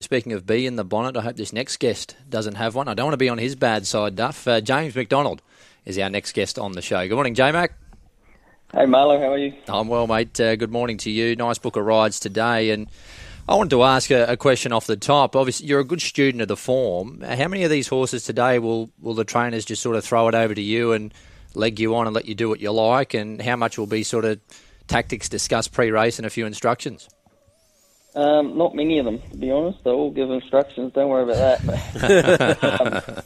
Speaking of bee in the bonnet, I hope this next guest doesn't have one. I don't want to be on his bad side, Duff. Uh, James McDonald is our next guest on the show. Good morning, J Mac. Hey Marlo, how are you? I'm well, mate. Uh, good morning to you. Nice book of rides today, and I wanted to ask a, a, question off the top. Obviously, you're a good student of the form. How many of these horses today will will the trainers just sort of throw it over to you and leg you on and let you do what you like? And how much will be sort of tactics discussed pre-race and a few instructions? Um, not many of them, to be honest. They all give instructions. Don't worry about that. um,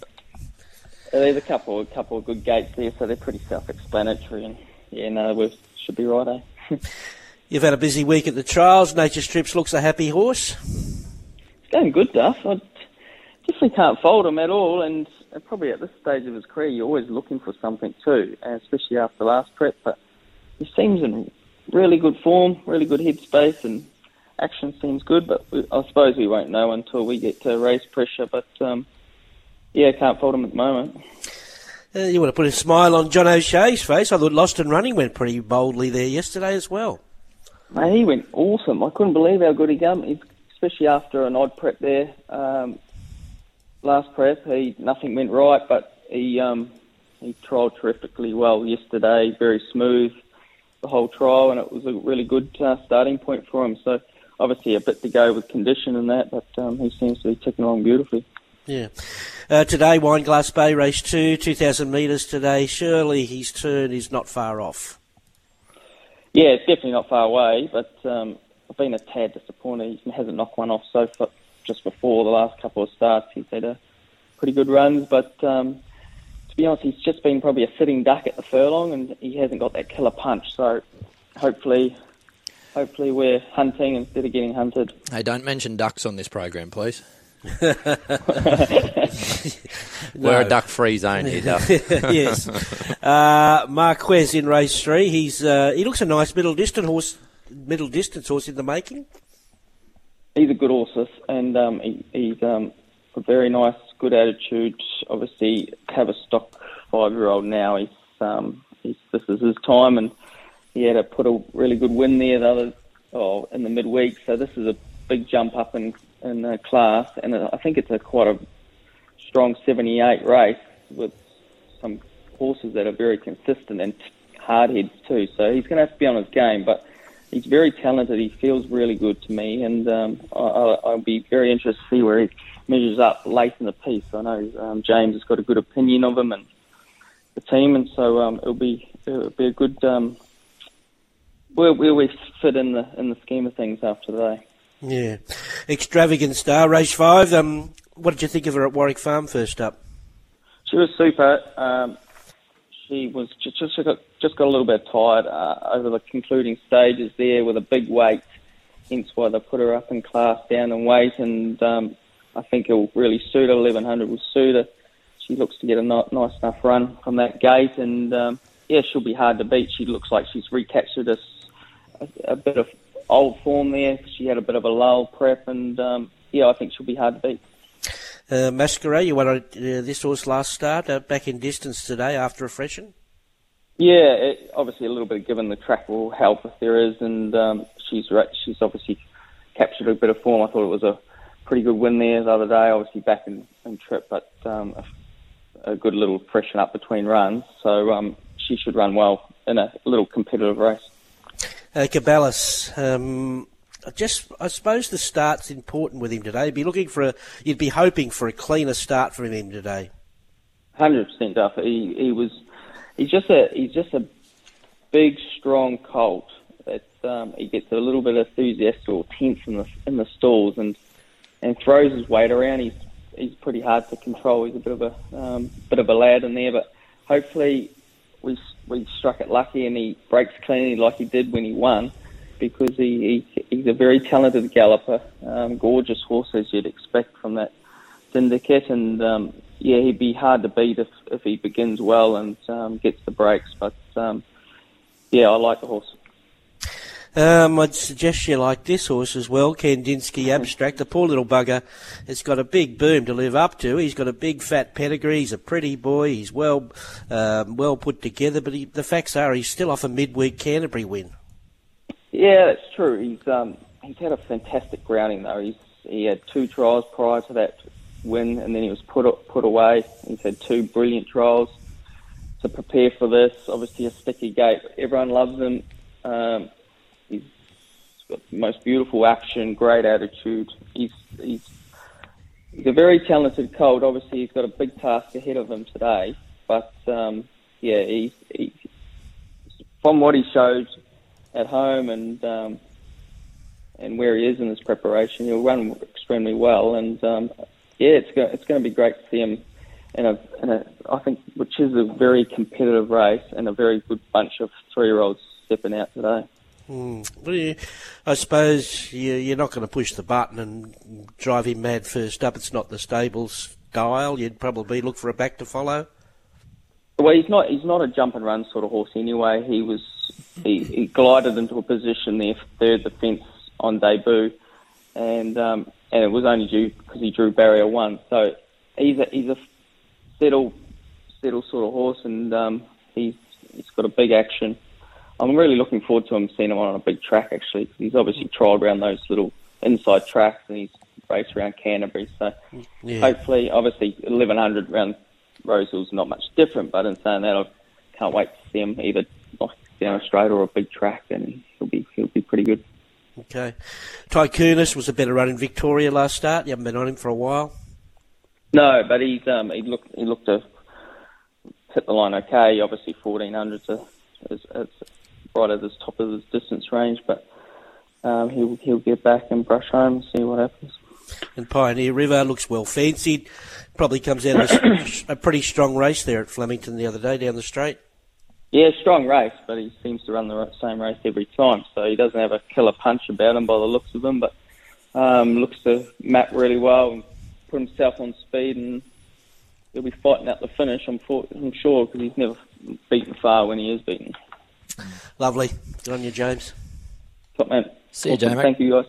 there's a couple, a couple of good gates there, so they're pretty self-explanatory. And yeah, no, we should be right, eh? You've had a busy week at the trials. Nature Strips looks a happy horse. It's going good, Duff. I definitely can't fault him at all, and probably at this stage of his career, you're always looking for something too, especially after last prep. But he seems in really good form, really good headspace, and action seems good, but we, I suppose we won't know until we get to race pressure. But um, yeah, can't fault him at the moment. Uh, you want to put a smile on John O'Shea's face. I thought Lost and Running went pretty boldly there yesterday as well. Mate, he went awesome. I couldn't believe how good he came, especially after an odd prep there. Um, last prep, he nothing went right, but he um, he trialled terrifically well yesterday. Very smooth the whole trial, and it was a really good uh, starting point for him. So obviously a bit to go with condition and that, but um, he seems to be ticking along beautifully. Yeah. Uh, today, Wineglass Bay, race two, 2,000 metres today. Surely his turn is not far off. Yeah, it's definitely not far away, but um, I've been a tad disappointed. He hasn't knocked one off so far, just before the last couple of starts. He's had a pretty good runs, but um, to be honest, he's just been probably a sitting duck at the furlong, and he hasn't got that killer punch. So hopefully hopefully we're hunting instead of getting hunted. Hey, don't mention ducks on this program, please. no. We're a duck-free zone here, Duff. yes. Uh, Marquez in race three. He's uh, he looks a nice middle distance horse. Middle distance horse in the making. He's a good horse, and um, he, he's um, a very nice, good attitude. Obviously, have a stock five-year-old now. He's, um, he's this is his time, and he had to put a really good win there the other oh, in the midweek. So this is a big jump up in in uh, class, and I think it's a quite a strong 78 race with some horses that are very consistent and hard heads too. So he's going to have to be on his game, but he's very talented. He feels really good to me, and um, I, I'll be very interested to see where he measures up late in the piece. I know um, James has got a good opinion of him and the team, and so um, it'll be it'll be a good um, where we fit in the in the scheme of things after today. Yeah, extravagant star race five. Um, what did you think of her at Warwick Farm first up? She was super. Um, she was just just got, just got a little bit tired uh, over the concluding stages there with a big weight. Hence why they put her up in class down in weight, and um, I think it will really suit her. 1100 will suit her. She looks to get a nice enough run from that gate, and um, yeah, she'll be hard to beat. She looks like she's recaptured a a, a bit of old form there. She had a bit of a lull prep, and um, yeah, I think she'll be hard to beat. Uh, Masquerade, you won uh, this horse last start, uh, back in distance today after a freshen? Yeah, it, obviously a little bit given the track will help if there is, and um, she's she's obviously captured a bit of form. I thought it was a pretty good win there the other day, obviously back in, in trip, but um, a, a good little freshen up between runs. So um, she should run well in a little competitive race. Uh, Caballas, um, just I suppose the start's important with him today. You'd be looking for a, you'd be hoping for a cleaner start from him today. Hundred percent, Duff. He he was he's just a he's just a big, strong colt. That um, he gets a little bit enthusiastic or tense in the in the stalls and and throws his weight around. He's he's pretty hard to control. He's a bit of a um, bit of a lad in there, but hopefully we we struck it lucky and he breaks cleanly like he did when he won because he, he he's a very talented galloper, um, gorgeous horse as you'd expect from that syndicate, and um, yeah, he'd be hard to beat if if he begins well and um, gets the breaks. But um, yeah, I like the horse. Um, I'd suggest you like this horse as well, Kandinsky Abstract. The poor little bugger has got a big boom to live up to. He's got a big fat pedigree. He's a pretty boy. He's well, um, well put together. But he, the facts are, he's still off a midweek Canterbury win. Yeah, that's true. He's um, he's had a fantastic grounding though. He's he had two trials prior to that win, and then he was put put away. He's had two brilliant trials to prepare for this. Obviously, a sticky gate. Everyone loves him. Um, he's got the most beautiful action, great attitude. He's he's he's a very talented colt. Obviously, he's got a big task ahead of him today. But um, yeah, he's, he, from what he showed at home and um, and where he is in his preparation, he'll run extremely well. And um, yeah, it's go, it's going to be great to see him in a, in a I think which is a very competitive race and a very good bunch of three year olds stepping out today. Mm. I suppose you, are not going to push the button and drive him mad first up. It's not the stables style. You'd probably look for a back to follow. Well, he's not. He's not a jump and run sort of horse anyway. He was. He, he glided into a position there, third the fence on debut, and um, and it was only due because he drew barrier one. So he's a he's a settle settle sort of horse, and um, he's he's got a big action. I'm really looking forward to him seeing him on a big track actually. Cause he's obviously trialled around those little inside tracks, and he's raced around Canterbury. So yeah. hopefully, obviously, 1100 around Rosehill's not much different. But in saying that, I can't wait to see him either down a straight or a big track, and he'll be he'll be pretty good. Okay, Tycoonus was a better run in Victoria last start. You haven't been on him for a while. No, but he's um, he looked he looked to hit the line okay. Obviously, 1400 is, is, right at the top of his distance range, but um, he'll he'll get back and brush home and see what happens. And Pioneer River looks well fancied. Probably comes out of a, a pretty strong race there at Flemington the other day down the straight. Yeah, strong race, but he seems to run the same race every time. So he doesn't have a killer punch about him by the looks of him, but um, looks to map really well and put himself on speed, and he'll be fighting out the finish. I'm, for, I'm sure because he's never beaten far when he is beaten. Lovely. Good on you, James. Top man. See you, James. Thank you, guys.